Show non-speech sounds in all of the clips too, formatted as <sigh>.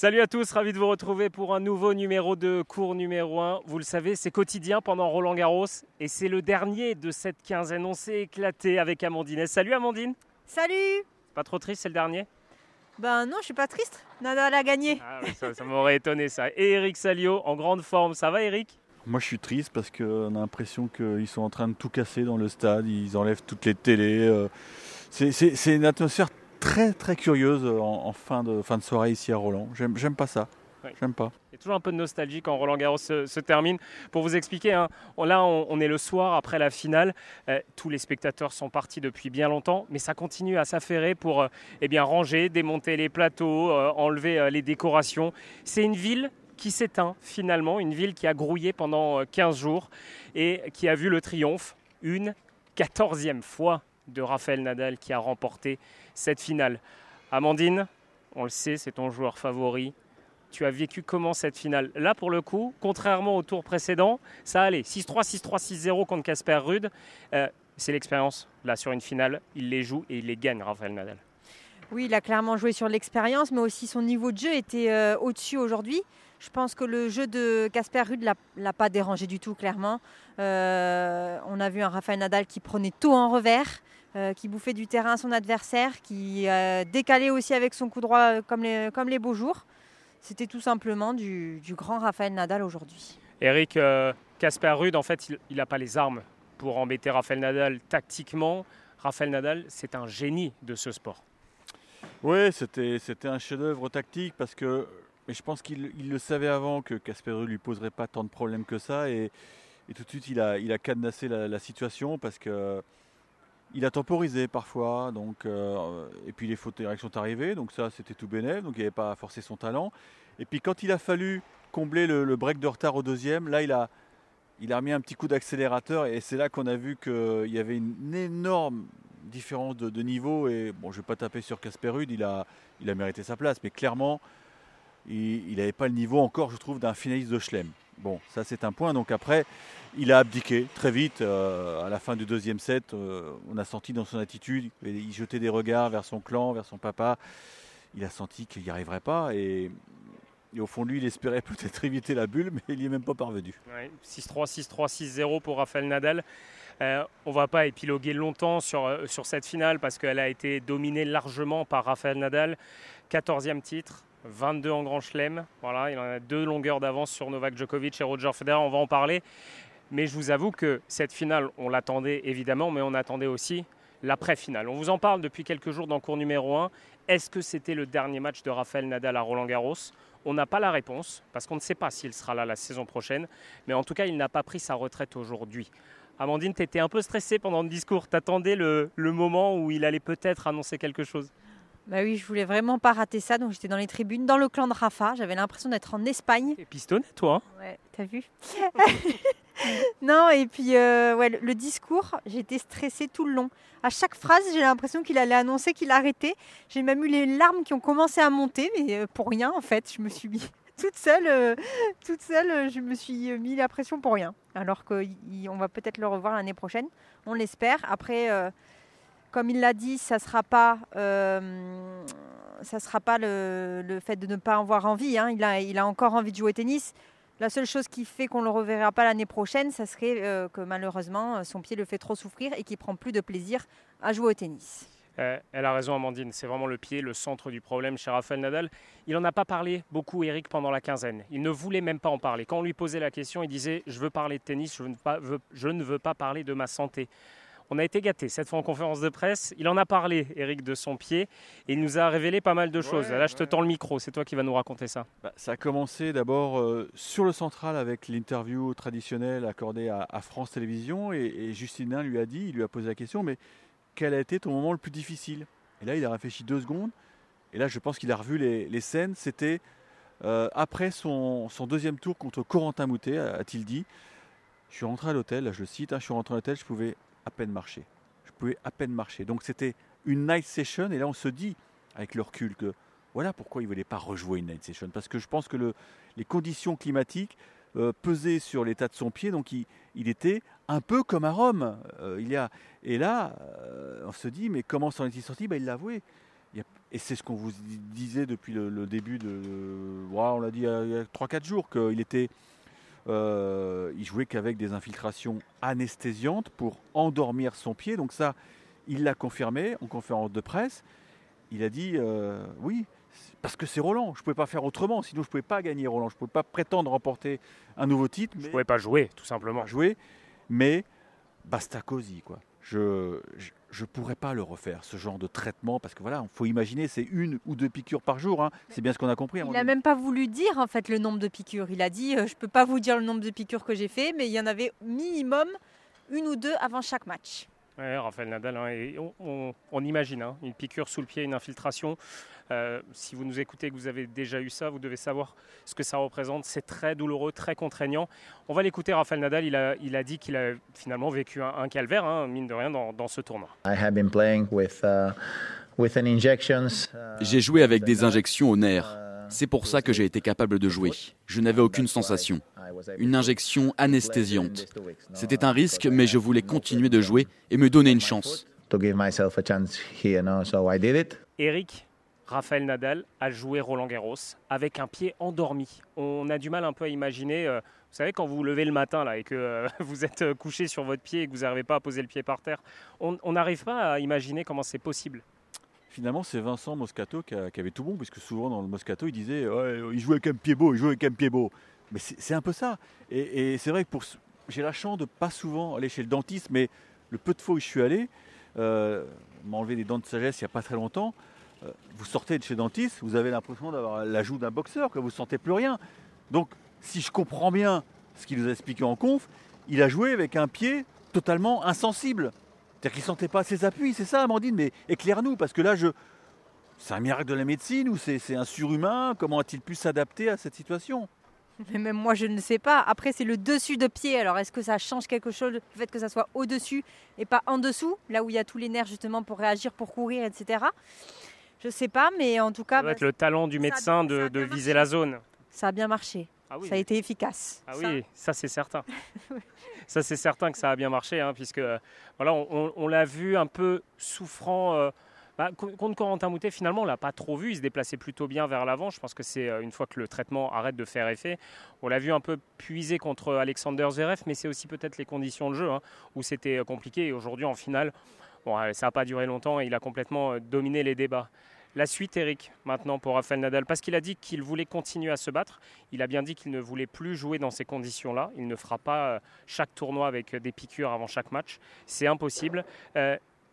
Salut à tous, ravi de vous retrouver pour un nouveau numéro de cours numéro 1. Vous le savez, c'est quotidien pendant Roland Garros et c'est le dernier de cette quinzaine. On s'est éclaté avec Amandine. Salut Amandine Salut Pas trop triste, c'est le dernier? Ben non, je suis pas triste. Nadal a gagné. ah, Ça, ça m'aurait étonné ça. Et Eric Salio en grande forme. Ça va Eric? Moi je suis triste parce qu'on a l'impression qu'ils sont en train de tout casser dans le stade, ils enlèvent toutes les télés. euh, C'est c'est- c'est une atmosphère très très curieuse en, en fin, de, fin de soirée ici à Roland. J'aime pas ça. Ouais. J'aime pas. Il y a toujours un peu de nostalgie quand Roland Garros se, se termine. Pour vous expliquer, hein, on- là on, on est le soir après la finale. Euh, tous les spectateurs sont partis depuis bien longtemps, mais ça continue à s'affairer pour euh, eh bien, ranger, démonter les plateaux, euh, enlever euh, les décorations. C'est une ville qui s'éteint finalement, une ville qui a grouillé pendant euh, 15 jours et qui a vu le triomphe une quatorzième fois de Rafael Nadal qui a remporté cette finale. Amandine, on le sait, c'est ton joueur favori. Tu as vécu comment cette finale? Là, pour le coup, contrairement au tour précédent, ça allait. 6-3, 6-3, 6-0 contre Casper Ruud. Euh, c'est l'expérience. Là, sur une finale, il les joue et il les gagne, Rafael Nadal. Oui, il a clairement joué sur l'expérience, mais aussi son niveau de jeu était euh, au-dessus aujourd'hui. Je pense que le jeu de Casper Ruud l'a l'a pas dérangé du tout, clairement. Euh, on a vu un Rafael Nadal qui prenait tout en revers, euh, qui bouffait du terrain à son adversaire, qui euh, décalait aussi avec son coup droit euh, comme les, comme les beaux jours. C'était tout simplement du, du grand Rafael Nadal aujourd'hui. Eric, euh, Casper Ruud, en fait, il n'a pas les armes pour embêter Rafael Nadal tactiquement. Rafael Nadal, c'est un génie de ce sport. Oui, c'était c'était un chef-d'œuvre tactique parce que mais je pense qu'il il le savait avant que Casper Ruud lui poserait pas tant de problèmes que ça et, et tout de suite il a, il a cadenassé la, la situation parce que il a temporisé parfois donc euh, et puis les fautes de direction sont arrivées donc ça c'était tout bénéf donc il n'avait pas forcé son talent. Et puis quand il a fallu combler le, break de retard au deuxième là il a il a remis un petit coup d'accélérateur et c'est là qu'on a vu qu'il y avait une énorme différence de, niveau et bon je vais pas taper sur Casper Ruud il a il a mérité sa place mais clairement il n'avait pas le niveau encore je trouve d'un finaliste de Chelem bon ça c'est un point. Donc après il a abdiqué très vite euh, à la fin du deuxième set. Euh, on a senti dans son attitude il jetait des regards vers son clan vers son papa. Il a senti qu'il n'y arriverait pas et, au fond de lui il espérait <laughs> peut-être éviter la bulle mais il n'y est même pas parvenu. Ouais, 6-3, 6-3, 6-0 pour Rafael Nadal. Euh, on ne va pas épiloguer longtemps sur, sur cette finale parce qu'elle a été dominée largement par Rafael Nadal. 14e titre, 22 en Grand Chelem. Voilà, il en a deux longueurs d'avance sur Novak Djokovic et Roger Federer. On va en parler. Mais je vous avoue que cette finale, on l'attendait évidemment, mais on attendait aussi l'après-finale. On vous en parle depuis quelques jours dans cours numéro 1. Est-ce que c'était le dernier match de Rafael Nadal à Roland Garros? On n'a pas la réponse parce qu'on ne sait pas s'il sera là la saison prochaine. Mais en tout cas, il n'a pas pris sa retraite aujourd'hui. Amandine, tu étais un peu stressée pendant le discours. T'attendais le, le moment où il allait peut-être annoncer quelque chose? Bah oui, je voulais vraiment pas rater ça, donc j'étais dans les tribunes, dans le clan de Rafa. J'avais l'impression d'être en Espagne. Et pistonné, toi. hein Ouais, t'as vu? <laughs> Non, et puis euh, ouais, le, discours, j'étais stressée tout le long. À chaque phrase, j'ai l'impression qu'il allait annoncer qu'il arrêtait. J'ai même eu les larmes qui ont commencé à monter, mais euh, pour rien en fait. Je me suis mis <laughs> toute seule, euh, toute seule, je me suis mis la pression pour rien. Alors qu'on va peut-être le revoir l'année prochaine, on l'espère. Après, euh, comme il l'a dit, ça sera pas. euh, sera pas le, fait de ne pas avoir envie. hein. Il, a, encore envie de jouer au tennis. La seule chose qui fait qu'on ne le reverra pas l'année prochaine, ça serait euh, que malheureusement euh, son pied le fait trop souffrir et qu'il prend plus de plaisir à jouer au tennis. Elle a raison, Amandine. C'est vraiment le pied, le centre du problème chez Rafael Nadal. Il n'en a pas parlé beaucoup, Eric, pendant la quinzaine. Il ne voulait même pas en parler. Quand on lui posait la question, il disait Je veux parler de tennis, ne, je ne veux pas parler de ma santé. On a été gâtés cette fois en conférence de presse. Il en a parlé, Eric, de son pied. Et il nous a révélé pas mal de choses. Ouais, Là, je te tends le micro. C'est toi qui vas nous raconter ça. Bah, ça a commencé d'abord euh, sur le central avec l'interview traditionnelle accordée à, à France Télévisions et, et Justin lui a dit, il lui a posé la question, mais quel a été ton moment le plus difficile? Et là, il a réfléchi deux secondes et là, je pense qu'il a revu les, les scènes. C'était euh, après son, son deuxième tour contre Corentin Moutet, a-t-il dit. Je suis rentré à l'hôtel, là je le cite, hein, je suis rentré à l'hôtel, je pouvais à peine marcher. Je pouvais à peine marcher. Donc c'était une night session et là on se dit, avec le recul, que voilà pourquoi il ne voulait pas rejouer une night session. Parce que je pense que le- les conditions climatiques euh, pesaient sur l'état de son pied, donc il, était un peu comme à Rome. Euh, il y a, et là, euh, on se dit, mais comment s'en est-il sorti? Ben, Il l'a avoué. Et c'est ce qu'on vous disait depuis le, début de. on l'a dit il y a 3-4 jours, qu'il était. Euh, il jouait qu'avec des infiltrations anesthésiantes pour endormir son pied. Donc, ça, il l'a confirmé en conférence de presse. Il a dit euh, oui, parce que c'est Roland. Je ne pouvais pas faire autrement, sinon je ne pouvais pas gagner Roland. Je ne pouvais pas prétendre remporter un nouveau titre. Je ne pouvais pas jouer, tout simplement. Jouer, mais basta cosy, quoi je ne pourrais pas le refaire, ce genre de traitement, parce que voilà, il faut imaginer, c'est une ou deux piqûres par jour, hein. c'est bien ce qu'on a compris. Il n'a même pas voulu dire en fait le nombre de piqûres. Il a dit, euh, je ne peux pas vous dire le nombre de piqûres que j'ai fait, mais il y en avait minimum une ou deux avant chaque match. Ouais, Raphaël Nadal, hein, et on, imagine hein, une piqûre sous le pied, une infiltration. Euh, si vous nous écoutez et que vous avez déjà eu ça, vous devez savoir ce que ça représente. C'est très douloureux, très contraignant. On va l'écouter, Raphaël Nadal. Il a, il a dit qu'il a finalement vécu un, calvaire, hein, mine de rien, dans, ce tournoi. J'ai joué avec des injections au nerf. C'est pour ça que j'ai été capable de jouer. Je n'avais aucune sensation. Une injection anesthésiante. C'était un risque, mais je voulais continuer de jouer et me donner une chance. Eric, Raphaël Nadal a joué Roland Garros avec un pied endormi. On a du mal un peu à imaginer, euh, vous savez, quand vous vous levez le matin là, et que euh, <laughs> vous êtes euh, couché sur votre pied et que vous n'arrivez pas à poser le pied par terre, on n'arrive pas à imaginer comment c'est possible. Finalement, c'est Vincent Moscato qui, avait tout bon, puisque souvent dans le Moscato, il disait il jouait avec un pied beau, il jouait avec un pied beau. Mais c'est un peu ça. Et, c'est vrai que j'ai la chance de pas souvent aller chez le dentiste, mais le peu de fois où je suis allé, euh, m'a enlevé des dents de sagesse il n'y a pas très longtemps. Euh, vous sortez de chez dentiste, vous avez l'impression d'avoir la joue d'un boxeur, que vous ne sentez plus rien. Donc, si je comprends bien ce qu'il nous a expliqué en conf, il a joué avec un pied totalement insensible. C'est-à-dire qu'il ne sentait pas ses appuis, c'est ça, Amandine Mais éclaire-nous, parce que là, je... c'est un miracle de la médecine ou c'est un surhumain Comment a-t-il pu s'adapter à cette situation? Mais même moi, je ne sais pas. Après, c'est le dessus de pied. Alors, est-ce que ça change quelque chose, le fait que ça soit au-dessus et pas en dessous, là où il y a tous les nerfs justement pour réagir, pour courir, etc. Je sais pas, mais en tout cas. Ça va être le talent du médecin de, viser la zone. Ça a bien marché. Ah ça a été efficace. Ah oui, ça c'est certain. <laughs> ça c'est certain que ça a bien marché, hein, puisque voilà, on, l'a vu un peu souffrant. Euh, bah, contre Corentin Moutet, finalement, on l'a pas trop vu. Il se déplaçait plutôt bien vers l'avant. Je pense que c'est euh, une fois que le traitement arrête de faire effet. On l'a vu un peu puiser contre Alexander Zverev, mais c'est aussi peut-être les conditions de jeu hein, où c'était euh, compliqué. Et aujourd'hui, en finale, Bon, ça n'a pas duré longtemps et il a complètement euh, dominé les débats. La suite, Eric, maintenant pour Rafael Nadal, parce qu'il a dit qu'il voulait continuer à se battre. Il a bien dit qu'il ne voulait plus jouer dans ces conditions-là. Il ne fera pas euh, chaque tournoi avec euh, des piqûres avant chaque match. C'est impossible.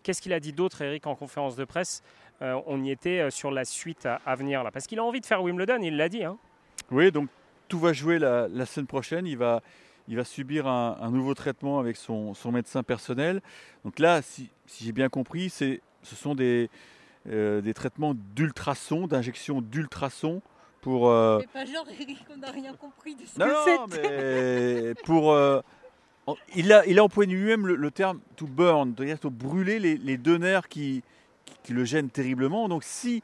Qu'est-ce qu'il a dit d'autre, Eric, en conférence de presse? On y était sur la suite à, venir là, parce qu'il a envie de faire Wimbledon. Il l'a dit. Hein. Oui, donc tout va jouer la, semaine prochaine. Il va, il va subir un, nouveau traitement avec son, médecin personnel. Donc là, si, j'ai bien compris, ce sont des, euh, des traitements d'ultrasons, d'injection d'ultrasons pour. Euh, pas genre <laughs> on n'a rien compris de ce non, mais pour. Euh, il, a, il a employé lui-même le, terme to burn, c'est-à-dire brûler les, les, deux nerfs qui, qui, le gênent terriblement. Donc si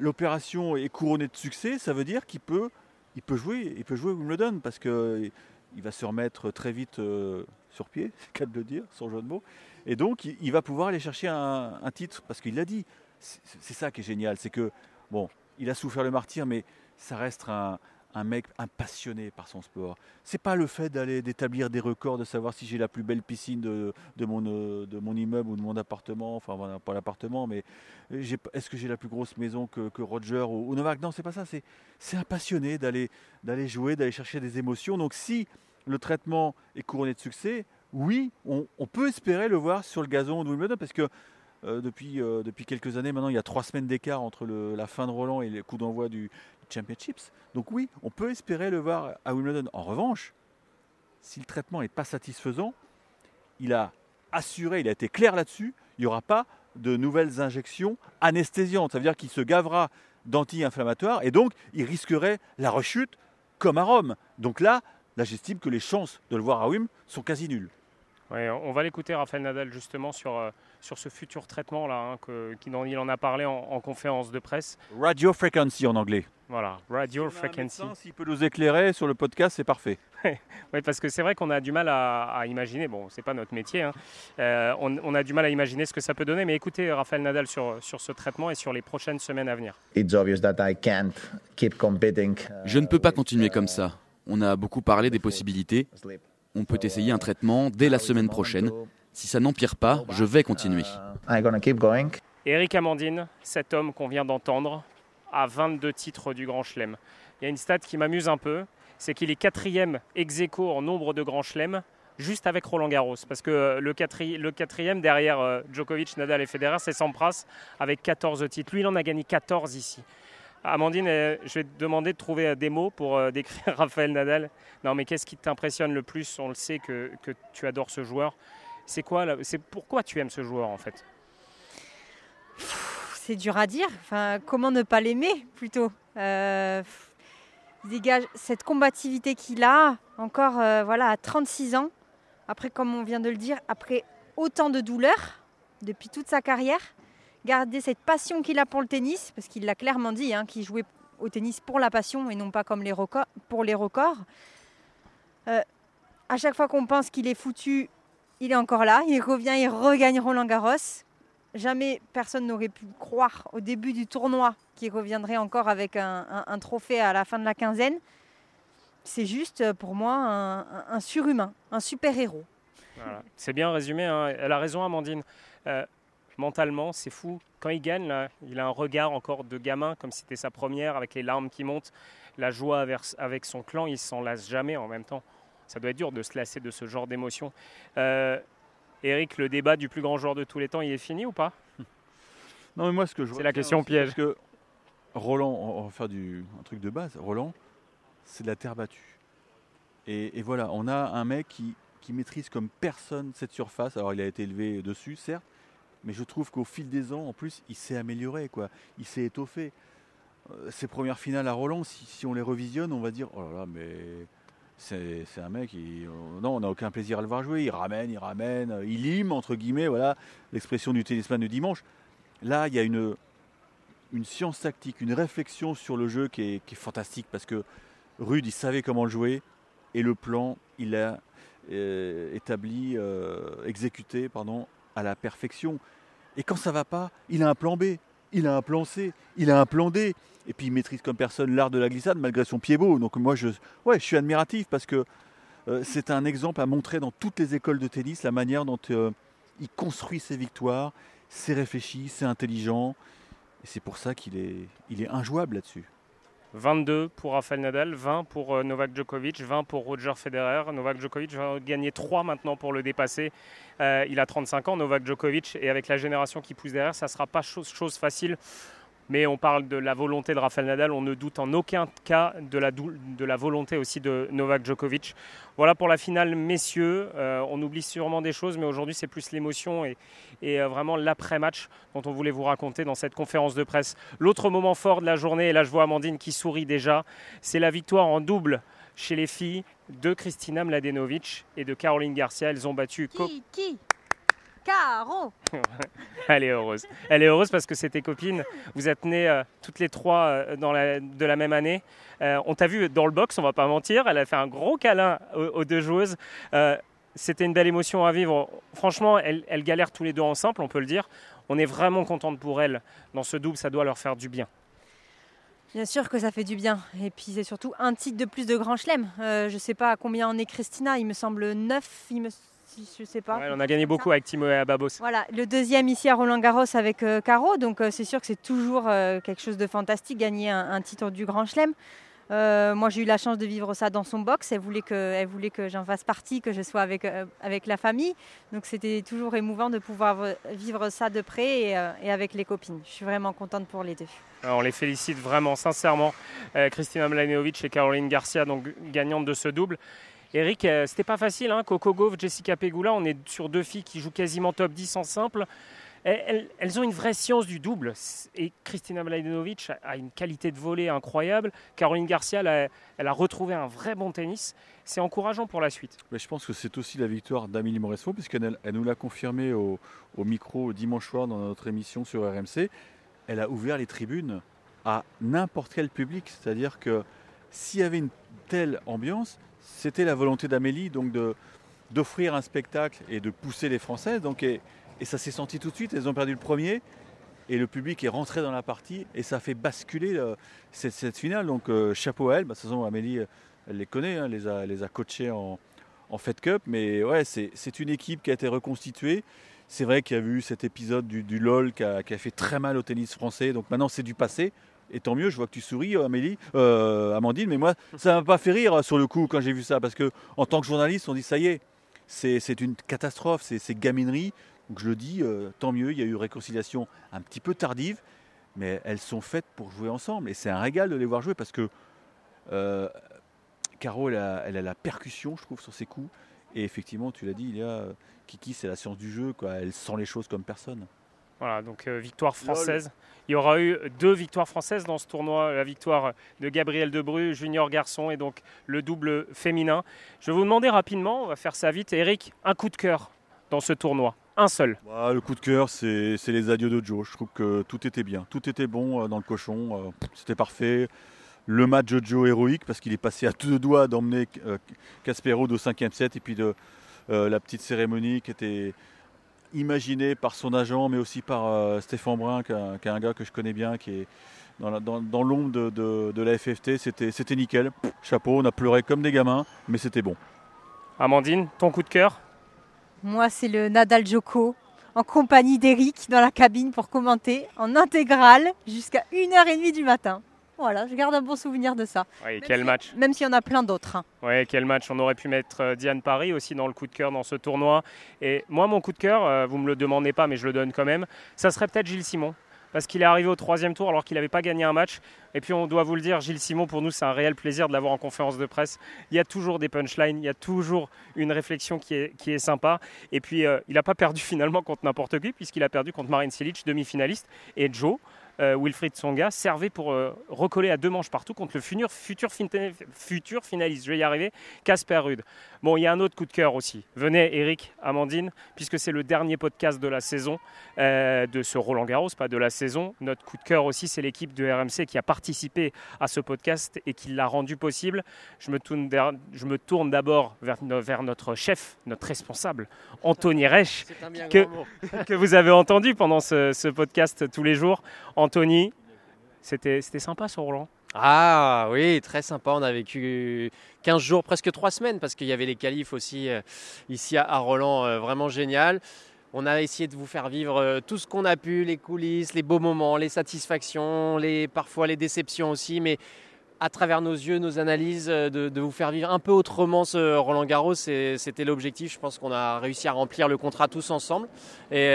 l'opération est couronnée de succès, ça veut dire qu'il peut, il peut jouer, il peut jouer Wimbledon parce que il va se remettre très vite euh, sur pied, <laughs> c'est le cas de le dire, sans jeu de mots. Et donc, il, va pouvoir aller chercher un, titre, parce qu'il l'a dit. C'est ça qui est génial, c'est que, bon, il a souffert le martyr, mais ça reste un, mec passionné par son sport. C'est pas le fait d'aller d'établir des records, de savoir si j'ai la plus belle piscine de, mon, euh, de mon immeuble ou de mon appartement, enfin pas l'appartement, mais est-ce que j'ai la plus grosse maison que, Roger ou, Novak? Non, c'est pas ça. C'est un passionné d'aller d'aller jouer, d'aller chercher des émotions. Donc si le traitement est couronné de succès, oui, on, peut espérer le voir sur le gazon de Wimbledon parce que euh, depuis, euh, depuis quelques années maintenant, il y a trois semaines d'écart entre la fin de Roland et le coup d'envoi du, Championships. Donc oui, on peut espérer le voir à Wimbledon. En revanche, si le traitement n'est pas satisfaisant, il a assuré, il a été clair là-dessus, il n'y aura pas de nouvelles injections anesthésiantes. Ça veut dire qu'il se gavera d'anti-inflammatoires et donc il risquerait la rechute comme à Rome. Donc là, là j'estime que les chances de le voir à Wim sont quasi nulles. On va l'écouter, Raphaël Nadal, justement, sur, euh, sur ce futur traitement là, hein, que, qui, dont il en a parlé en, conférence de presse. Radio frequency en anglais. Voilà, radio frequency. S'il peut nous éclairer sur le podcast, c'est parfait. <laughs> oui, parce que c'est vrai qu'on a du mal à, imaginer, bon, c'est pas notre métier, hein, euh, on, a du mal à imaginer ce que ça peut donner, mais écoutez Raphaël Nadal sur, sur ce traitement et sur les prochaines semaines à venir. Je ne peux pas continuer comme ça. On a beaucoup parlé des possibilités. On peut essayer un traitement dès la semaine prochaine. Si ça n'empire pas, je vais continuer. Eric Amandine, cet homme qu'on vient d'entendre, a 22 titres du Grand Chelem. Il y a une stat qui m'amuse un peu, c'est qu'il est quatrième ex aequo en nombre de Grands Chelem, juste avec Roland Garros. Parce que le, quatrième derrière euh, Djokovic, Nadal et Federer, c'est Sampras avec 14 titres. Lui, il en a gagné 14 ici. Amandine, euh, je vais te demander de trouver euh, des mots pour euh, décrire <laughs> Raphaël Nadal. Non, mais qu'est-ce qui t'impressionne le plus? On le sait que, tu adores ce joueur. C'est quoi C'est pourquoi tu aimes ce joueur en fait? C'est dur à dire. Comment ne pas l'aimer plutôt? Dégage cette combativité qu'il a encore, voilà, à 36 ans. Après, comme on vient de le dire, après autant de douleurs depuis toute sa carrière garder cette passion qu'il a pour le tennis, parce qu'il l'a clairement dit, hein, qu'il jouait au tennis pour la passion et non pas comme les pour les records. Euh, à chaque fois qu'on pense qu'il est foutu, il est encore là, il revient, il regagne Roland Garros. Jamais personne n'aurait pu croire au début du tournoi qu'il reviendrait encore avec un, trophée à la fin de la quinzaine. C'est juste pour moi un, surhumain, un super-héros. C'est bien résumé, hein. elle a raison Amandine. Euh, mentalement, c'est fou. Quand il gagne, il a un regard encore de gamin, comme si c'était sa première, avec les larmes qui montent, la joie avec son clan, il s'en lasse jamais en même temps. Ça doit être dur de se lasser de ce genre d'émotion. Euh, Eric, le débat du plus grand joueur de tous les temps, il est fini ou pas? <laughs> Non, mais moi, ce que je C'est la question piège. Parce que Roland, on va faire du, un truc de base. Roland, c'est de la terre battue. Et, voilà, on a un mec qui, qui maîtrise comme personne cette surface. Alors, il a été élevé dessus, certes, mais je trouve qu'au fil des ans, en plus, il s'est amélioré, quoi. Il s'est étoffé. Euh, ses premières finales à Roland, si, on les revisionne, on va dire oh là là, mais c'est un mec, qui, euh, non, on n'a aucun plaisir à le voir jouer. Il ramène, il ramène, il lime, entre guillemets, voilà, l'expression du tennisman de dimanche. Là, il y a une, une science tactique, une réflexion sur le jeu qui est, fantastique parce que Rude, il savait comment le jouer et le plan, il l'a euh, établi, exécuté, pardon, à la perfection. Et quand ça va pas, il a un plan B, il a un plan C, il a un plan D. Et puis il maîtrise comme personne l'art de la glissade malgré son pied beau. Donc moi je, suis admiratif parce que euh, c'est un exemple à montrer dans toutes les écoles de tennis, la manière dont euh, il construit ses victoires. C'est réfléchi, c'est intelligent. Et c'est pour ça qu'il est, il est injouable là-dessus. 22 pour Rafael Nadal, 20 pour euh, Novak Djokovic, 20 pour Roger Federer. Novak Djokovic va gagner 3 maintenant pour le dépasser. Euh, il a 35 ans, Novak Djokovic, et avec la génération qui pousse derrière, ça ne sera pas chose, chose facile mais on parle de la volonté de Rafael Nadal, on ne doute en aucun cas de la, de la volonté aussi de Novak Djokovic. Voilà pour la finale, messieurs. Euh, on oublie sûrement des choses, mais aujourd'hui c'est plus l'émotion et, et euh, vraiment l'après-match dont on voulait vous raconter dans cette conférence de presse. L'autre moment fort de la journée, et là je vois Amandine qui sourit déjà, c'est la victoire en double chez les filles de Kristina Mladenovic et de Caroline Garcia. Elles ont battu... Qui, qui? Caro <laughs> Elle est heureuse. Elle est heureuse parce que c'est tes copines. Vous êtes nées euh, toutes les trois euh, dans la, de la même année. Euh, on t'a vu dans le box, on va pas mentir. Elle a fait un gros câlin aux, deux joueuses. C'était une belle émotion à vivre. Franchement, elles, elles, galèrent tous les deux ensemble, on peut le dire. On est vraiment contente pour elles. Dans ce double, ça doit leur faire du bien. Bien sûr que ça fait du bien. Et puis c'est surtout un titre de plus de Grand Chelem. je ne sais pas combien en est Christina, il me semble 9, il me je sais pas. on a gagné beaucoup avec Timo et Babos. Voilà, le deuxième ici à Roland Garros avec euh, Caro, donc euh, c'est sûr que c'est toujours euh, quelque chose de fantastique, gagner un, titre du Grand Chelem. moi, j'ai eu la chance de vivre ça dans son box. Elle voulait que, elle voulait que j'en fasse partie, que je sois avec, avec la famille. Donc, c'était toujours émouvant de pouvoir vivre ça de près et, et, avec les copines. Je suis vraiment contente pour les deux. on les félicite vraiment, sincèrement. Christina Mladenovic et Caroline Garcia, donc gagnantes de ce double. Eric, euh, c'était pas facile, hein, Coco Gauff, Jessica Pegula, on est sur deux filles qui jouent quasiment top 10 en simple. elles, elles, ont une vraie science du double. Et Kristina Mladenovic a une qualité de volée incroyable. Caroline Garcia, elle a, a retrouvé un vrai bon tennis. C'est encourageant pour la suite. Je pense que c'est aussi la victoire d'Amélie Mauresmo, puisqu'elle elle nous l'a confirmé au, au, micro dimanche soir dans notre émission sur RMC. Elle a ouvert les tribunes à n'importe quel public. C'est-à-dire que s'il y avait une telle ambiance, c'était la volonté d'Amélie donc d'offrir un spectacle et de pousser les Françaises. Donc, et, ça s'est senti tout de suite. Elles ont perdu le premier et le public est rentré dans la partie et ça fait basculer euh, cette, finale. Donc euh, chapeau à elle. Bah, de toute façon, Amélie, elle les connaît, hein, les, a, les a coachés en, Fed Cup. Mais ouais, c'est une équipe qui a été reconstituée. C'est vrai qu'il y a eu cet épisode du, du LOL qui a, qui a, fait très mal au tennis français. Donc maintenant, c'est du passé. Et tant mieux, je vois que tu souris, Amélie, euh, Amandine, mais moi, ça ne m'a pas fait rire sur le coup quand j'ai vu ça, parce que tant que journaliste, on dit ça y est, c'est une catastrophe, c'est gaminerie. Donc je le dis, euh, tant mieux, il y a eu réconciliation un petit peu tardive, mais elles sont faites pour jouer ensemble. Et c'est un régal de les voir jouer parce que euh, Caro, elle a, la percussion, je trouve, sur ses coups. Et effectivement, tu l'as dit, il y a Kiki, c'est la science du jeu, elle sent les choses comme personne. Voilà, donc euh, victoire française. Il y aura eu deux victoires françaises dans ce tournoi, la victoire de Gabriel Debru, junior garçon, et donc le double féminin. Je vais vous demander rapidement, on va faire ça vite, Eric, un coup de cœur dans ce tournoi un seul. Bah, le coup de cœur, c'est les adieux de Joe. Je trouve que tout était bien. Tout était bon euh, dans le cochon. Euh, C'était parfait. Le match de Joe héroïque, parce qu'il est passé à deux doigts d'emmener euh, Caspero au cinquième set. Et puis de euh, la petite cérémonie qui était imaginée par son agent, mais aussi par euh, Stéphane Brun, qui est, qui est, un gars que je connais bien, qui est dans, dans, dans l'ombre de, de, de, la FFT. C'était nickel. Chapeau, on a pleuré comme des gamins, mais c'était bon. Amandine, ton coup de cœur? Moi, c'est le Nadal Joko en compagnie d'Eric dans la cabine pour commenter en intégrale jusqu'à 1h30 du matin. Voilà, je garde un bon souvenir de ça. Oui, quel si, match Même s'il y en a plein d'autres. Hein. Oui, quel match On aurait pu mettre Diane Paris aussi dans le coup de cœur dans ce tournoi. Et moi, mon coup de cœur, vous ne me le demandez pas, mais je le donne quand même, ça serait peut-être Gilles Simon parce qu'il est arrivé au troisième tour alors qu'il n'avait pas gagné un match. Et puis on doit vous le dire, Gilles Simon, pour nous, c'est un réel plaisir de l'avoir en conférence de presse. Il y a toujours des punchlines, il y a toujours une réflexion qui est, qui est sympa. Et puis euh, il n'a pas perdu <laughs> finalement contre n'importe qui, puisqu'il a perdu contre Marine Silic, demi-finaliste, et Joe. Euh, Wilfried Tsonga servait pour euh, recoller à deux manches partout contre le futur, futur, futur finaliste, je vais y arriver, Casper Rude. Bon, il y a un autre coup de cœur aussi. Venez, Eric, Amandine, puisque c'est le dernier podcast de la saison, euh, de ce Roland Garros, pas de la saison. Notre coup de cœur aussi, c'est l'équipe de RMC qui a participé à ce podcast et qui l'a rendu possible. Je me tourne, je me tourne d'abord vers, vers, notre chef, notre responsable, Anthony Reich, que, <laughs> que, vous avez entendu pendant ce, ce podcast tous les jours. Anthony, c'était sympa ce Roland ah oui, très sympa. On a vécu 15 jours, presque 3 semaines, parce qu'il y avait les qualifs aussi euh, ici à, Roland, euh, vraiment génial. On a essayé de vous faire vivre euh, tout ce qu'on a pu, les coulisses, les beaux moments, les satisfactions, les, parfois les déceptions aussi, mais à travers nos yeux, nos analyses, de, de vous faire vivre un peu autrement ce Roland Garros. C'était l'objectif. Je pense qu'on a réussi à remplir le contrat tous ensemble. Et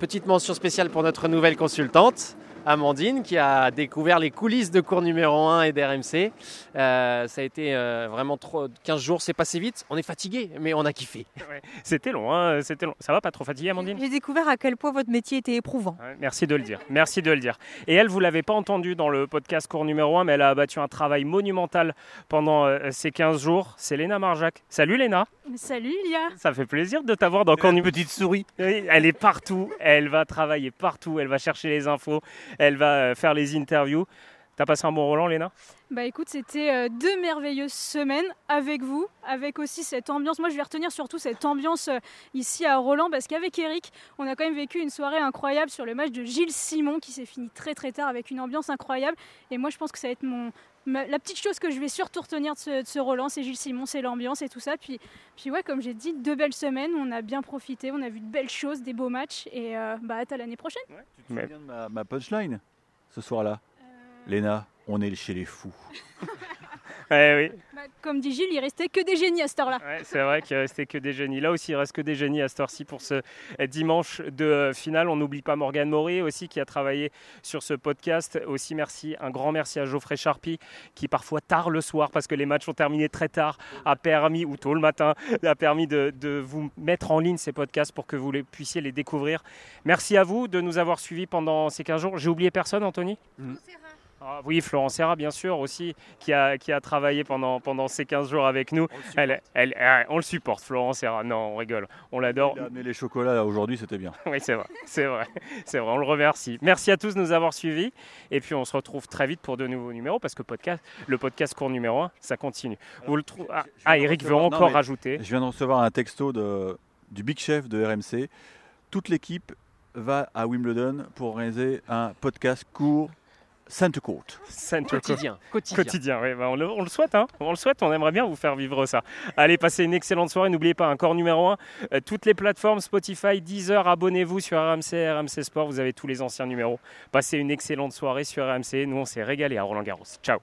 petite mention spéciale pour notre nouvelle consultante. Amandine qui a découvert les coulisses de cours numéro 1 et d'RMC. Euh, ça a été euh, vraiment trop, 15 jours, c'est passé vite. On est fatigué, mais on a kiffé. Ouais, c'était long, hein, c'était long. Ça va pas trop fatigué, Amandine? J'ai découvert à quel point votre métier était éprouvant. Ouais, merci de le dire. Merci de le dire. Et elle, vous l'avez pas entendu dans le podcast cours numéro 1, mais elle a abattu un travail monumental pendant euh, ces 15 jours. C'est Léna Marjac. Salut Léna. Salut Lia. Ça fait plaisir de t'avoir dans numéro petite souris. Elle est partout. Elle va travailler partout. Elle va chercher les infos elle va faire les interviews. T'as passé un bon Roland, Léna? Bah écoute, c'était deux merveilleuses semaines avec vous, avec aussi cette ambiance. Moi, je vais retenir surtout cette ambiance ici à Roland, parce qu'avec Eric, on a quand même vécu une soirée incroyable sur le match de Gilles Simon, qui s'est fini très très tard avec une ambiance incroyable. Et moi, je pense que ça va être mon, la petite chose que je vais surtout retenir de ce, de ce Roland, c'est Gilles Simon, c'est l'ambiance et tout ça. Puis, puis ouais, comme j'ai dit, deux belles semaines, on a bien profité, on a vu de belles choses, des beaux matchs, et euh, bah à l'année prochaine. Ouais, tu te souviens de ma, ma punchline ce soir-là? Euh... Léna, on est chez les fous. <laughs> ouais, oui. Bah, comme dit Gilles, il restait que des génies à cette heure-là. c'est vrai qu'il restait que des génies. Là aussi, il reste que des génies à cette heure-ci pour ce dimanche de finale. On n'oublie pas Morgane Maury aussi qui a travaillé sur ce podcast. Aussi, merci, un grand merci à Geoffrey Charpie qui parfois tard le soir parce que les matchs ont terminé très tard a permis, ou tôt le matin, a permis de, de vous mettre en ligne ces podcasts pour que vous les, puissiez les découvrir. Merci à vous de nous avoir suivis pendant ces 15 jours. J'ai oublié personne, Anthony? Mm. Ah oui, Florence Serra, bien sûr, aussi, qui a, qui a travaillé pendant, pendant ces 15 jours avec nous. On le, elle, on le supporte, Florence Serra. Non, on rigole, on l'adore. Mais les chocolats aujourd'hui, c'était bien. oui, c'est vrai, c'est vrai, c'est vrai, on le remercie. Merci à tous de nous avoir suivis. Et puis, on se retrouve très vite pour de nouveaux numéros parce que podcast, le podcast court numéro 1, ça continue. Vous le trouvez Ah, ah Eric veut encore rajouter. Je viens de recevoir un texto de, du Big Chef de RMC. Toute l'équipe va à Wimbledon pour réaliser un podcast court Center Court. Center quotidien. Quotidien. quotidien oui, bah, on, le, souhaite, hein. on le souhaite, on aimerait bien vous faire vivre ça. Allez, passez une excellente soirée. N'oubliez pas, un corps numéro 1, euh, toutes les plateformes Spotify, Deezer, abonnez-vous sur RMC, RMC Sport, vous avez tous les anciens numéros. Passez une excellente soirée sur RMC. Nous, on s'est régalé à Roland Garros. Ciao.